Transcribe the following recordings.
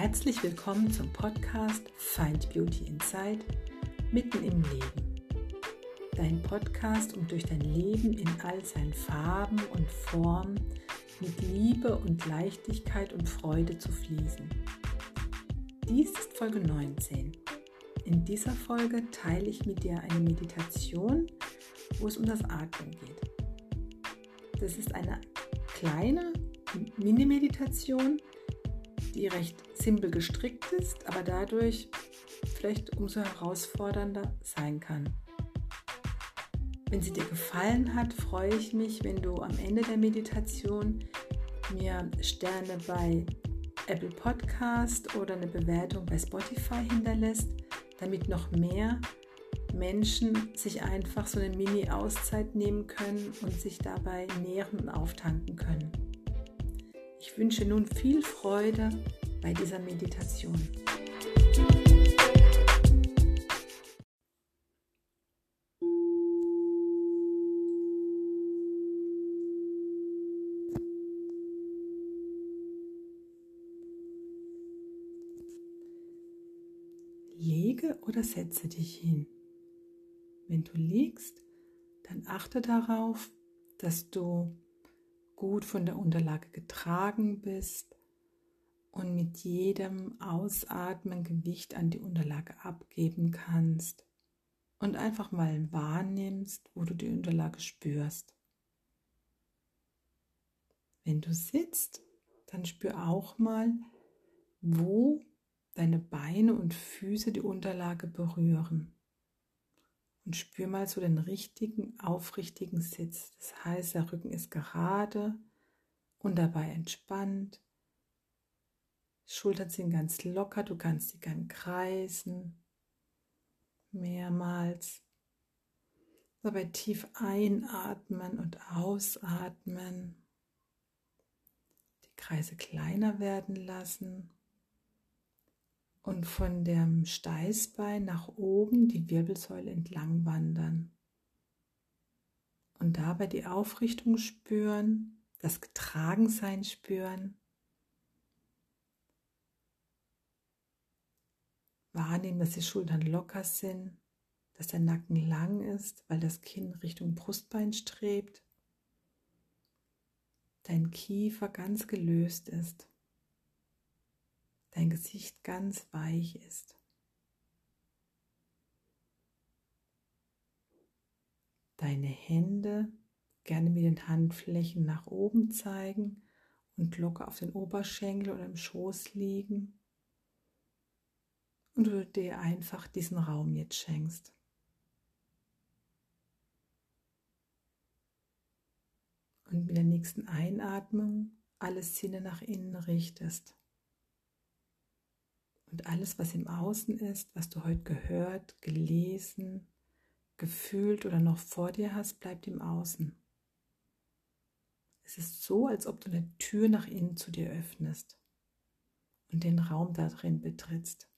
Herzlich willkommen zum Podcast Find Beauty Inside mitten im Leben. Dein Podcast, um durch dein Leben in all seinen Farben und Formen mit Liebe und Leichtigkeit und Freude zu fließen. Dies ist Folge 19. In dieser Folge teile ich mit dir eine Meditation, wo es um das Atmen geht. Das ist eine kleine Mini-Meditation, die recht simpel gestrickt ist, aber dadurch vielleicht umso herausfordernder sein kann. Wenn sie dir gefallen hat, freue ich mich, wenn du am Ende der Meditation mir Sterne bei Apple Podcast oder eine Bewertung bei Spotify hinterlässt, damit noch mehr Menschen sich einfach so eine Mini-Auszeit nehmen können und sich dabei nähren und auftanken können. Ich wünsche nun viel Freude bei dieser Meditation. Lege oder setze dich hin. Wenn du liegst, dann achte darauf, dass du gut von der Unterlage getragen bist und mit jedem Ausatmen Gewicht an die Unterlage abgeben kannst und einfach mal wahrnimmst, wo du die Unterlage spürst. Wenn du sitzt, dann spür auch mal, wo deine Beine und Füße die Unterlage berühren und spür mal so den richtigen, aufrichtigen Sitz. Das heißt, der Rücken ist gerade und dabei entspannt. Schultern sind ganz locker, du kannst sie gern kreisen, mehrmals. Dabei tief einatmen und ausatmen. Die Kreise kleiner werden lassen und von dem Steißbein nach oben die Wirbelsäule entlang wandern. Und dabei die Aufrichtung spüren, das Getragensein spüren. Wahrnehmen, dass die Schultern locker sind, dass der Nacken lang ist, weil das Kinn Richtung Brustbein strebt. Dein Kiefer ganz gelöst ist dein Gesicht ganz weich ist. Deine Hände gerne mit den Handflächen nach oben zeigen und locker auf den Oberschenkel oder im Schoß liegen. Und du dir einfach diesen Raum jetzt schenkst. Und mit der nächsten Einatmung alle Sinne nach innen richtest. Und alles, was im Außen ist, was du heute gehört, gelesen, gefühlt oder noch vor dir hast, bleibt im Außen. Es ist so, als ob du eine Tür nach innen zu dir öffnest und den Raum da drin betrittst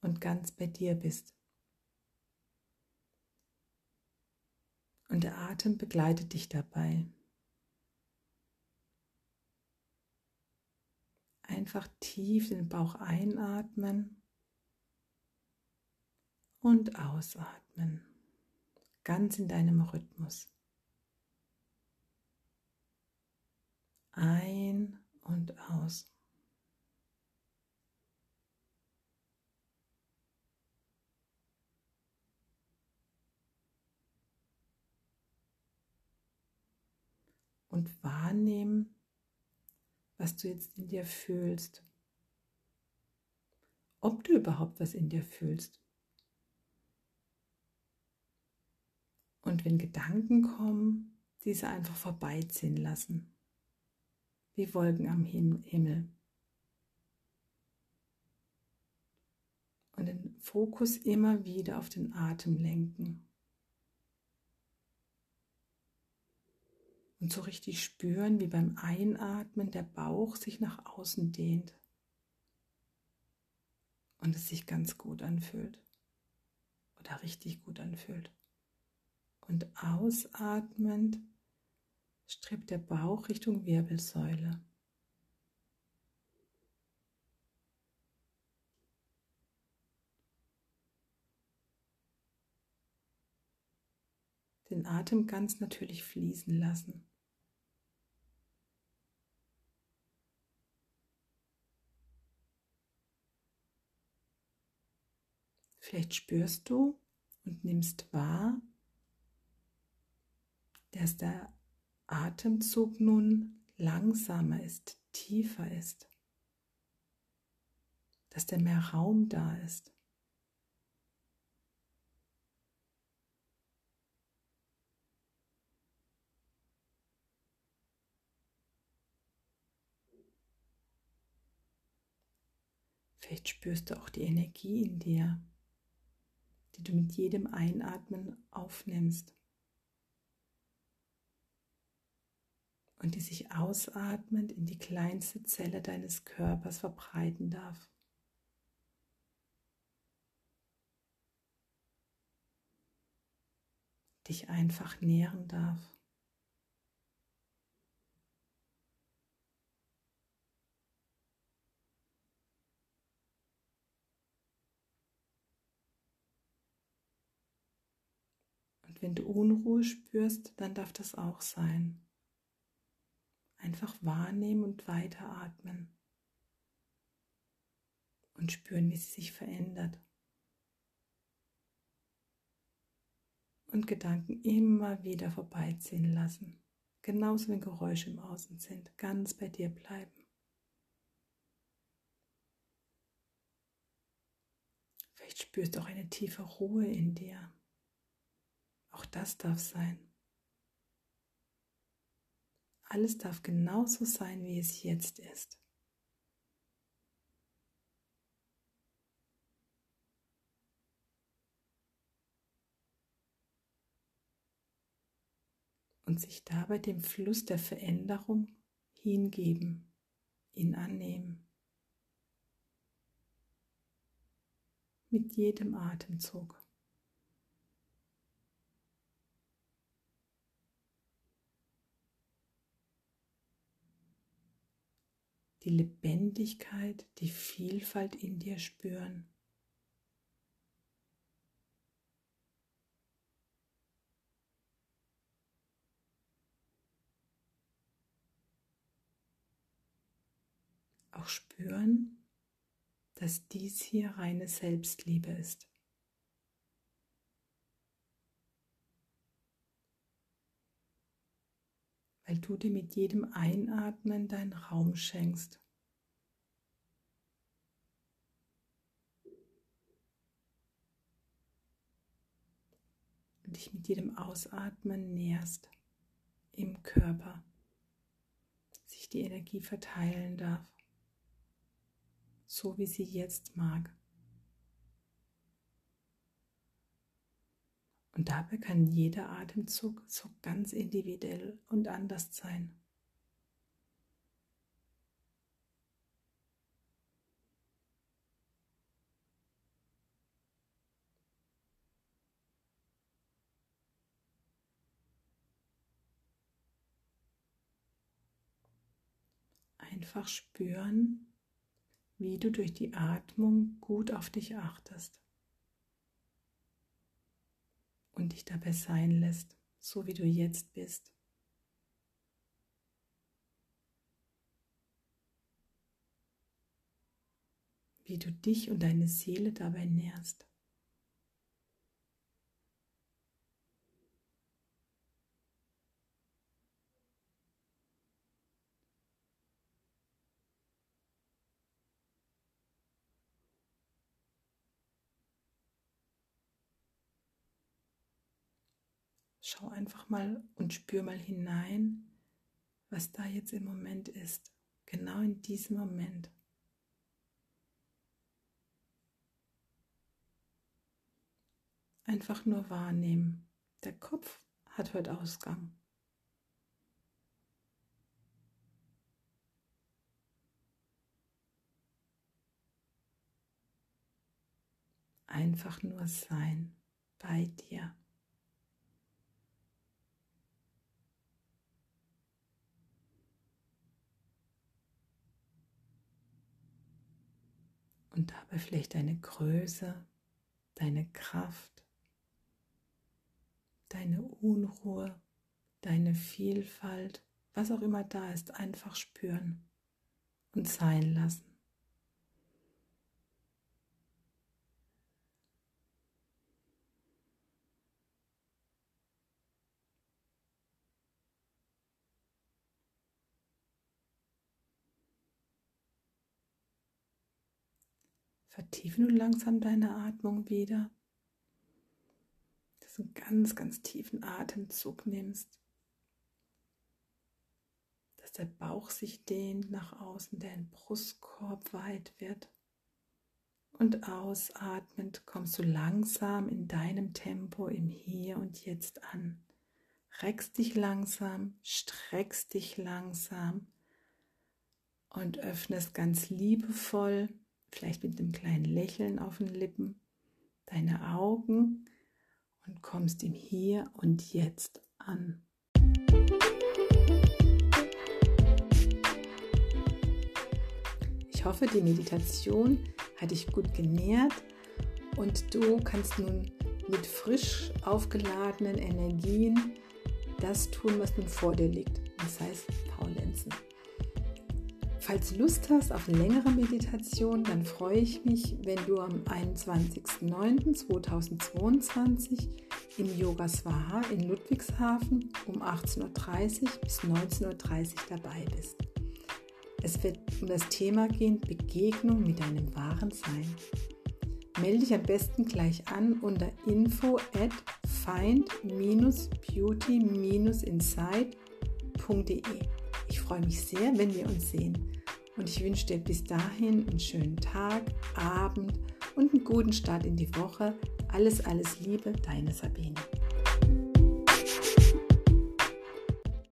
und ganz bei dir bist. Und der Atem begleitet dich dabei. Einfach tief den Bauch einatmen und ausatmen, ganz in deinem Rhythmus. Ein und aus. Und wahrnehmen, was du jetzt in dir fühlst. Ob du überhaupt was in dir fühlst. Und wenn Gedanken kommen, diese einfach vorbeiziehen lassen, wie Wolken am Himmel. Und den Fokus immer wieder auf den Atem lenken. und so richtig spüren, wie beim Einatmen der Bauch sich nach außen dehnt und es sich ganz gut anfühlt oder richtig gut anfühlt. Und ausatmend strebt der Bauch Richtung Wirbelsäule. Den Atem ganz natürlich fließen lassen. Vielleicht spürst du und nimmst wahr, dass der Atemzug nun langsamer ist, tiefer ist, dass der mehr Raum da ist. Vielleicht spürst du auch die Energie in dir, die du mit jedem Einatmen aufnimmst und die sich ausatmend in die kleinste Zelle deines Körpers verbreiten darf. Dich einfach nähren darf. Wenn du Unruhe spürst, dann darf das auch sein. Einfach wahrnehmen und weiteratmen. Und spüren, wie sie sich verändert. Und Gedanken immer wieder vorbeiziehen lassen. Genauso wenn Geräusche im Außen sind. Ganz bei dir bleiben. Vielleicht spürst du auch eine tiefe Ruhe in dir. Auch das darf sein. Alles darf genauso sein, wie es jetzt ist. Und sich dabei dem Fluss der Veränderung hingeben, ihn annehmen. Mit jedem Atemzug. Die Lebendigkeit, die Vielfalt in dir spüren. Auch spüren, dass dies hier reine Selbstliebe ist. Weil du dir mit jedem Einatmen deinen Raum schenkst. Und dich mit jedem Ausatmen nährst im Körper, sich die Energie verteilen darf, so wie sie jetzt mag. Und dabei kann jeder Atemzug so ganz individuell und anders sein. Einfach spüren, wie du durch die Atmung gut auf dich achtest und dich dabei sein lässt, so wie du jetzt bist. Wie du dich und deine Seele dabei nährst. Schau einfach mal und spür mal hinein, was da jetzt im Moment ist. Genau in diesem Moment. Einfach nur wahrnehmen. Der Kopf hat heute Ausgang. Einfach nur sein bei dir. Und dabei vielleicht deine Größe, deine Kraft, deine Unruhe, deine Vielfalt, was auch immer da ist, einfach spüren und sein lassen. Vertiefe nun langsam deine Atmung wieder. Dass du einen ganz, ganz tiefen Atemzug nimmst. Dass der Bauch sich dehnt nach außen, dein Brustkorb weit wird. Und ausatmend kommst du langsam in deinem Tempo im Hier und Jetzt an. Reckst dich langsam, streckst dich langsam und öffnest ganz liebevoll vielleicht mit einem kleinen Lächeln auf den Lippen, deine Augen und kommst im Hier und Jetzt an. Ich hoffe, die Meditation hat dich gut genährt und du kannst nun mit frisch aufgeladenen Energien das tun, was nun vor dir liegt. Das heißt Paulenzen. Falls du Lust hast auf eine längere Meditation, dann freue ich mich, wenn du am 21.09.2022 im Yoga Swaha in Ludwigshafen um 18.30 Uhr bis 19.30 Uhr dabei bist. Es wird um das Thema gehen Begegnung mit deinem wahren Sein. Melde dich am besten gleich an unter info at find-beauty-inside.de. Ich freue mich sehr, wenn wir uns sehen und ich wünsche dir bis dahin einen schönen Tag, Abend und einen guten Start in die Woche. Alles, alles Liebe, deine Sabine.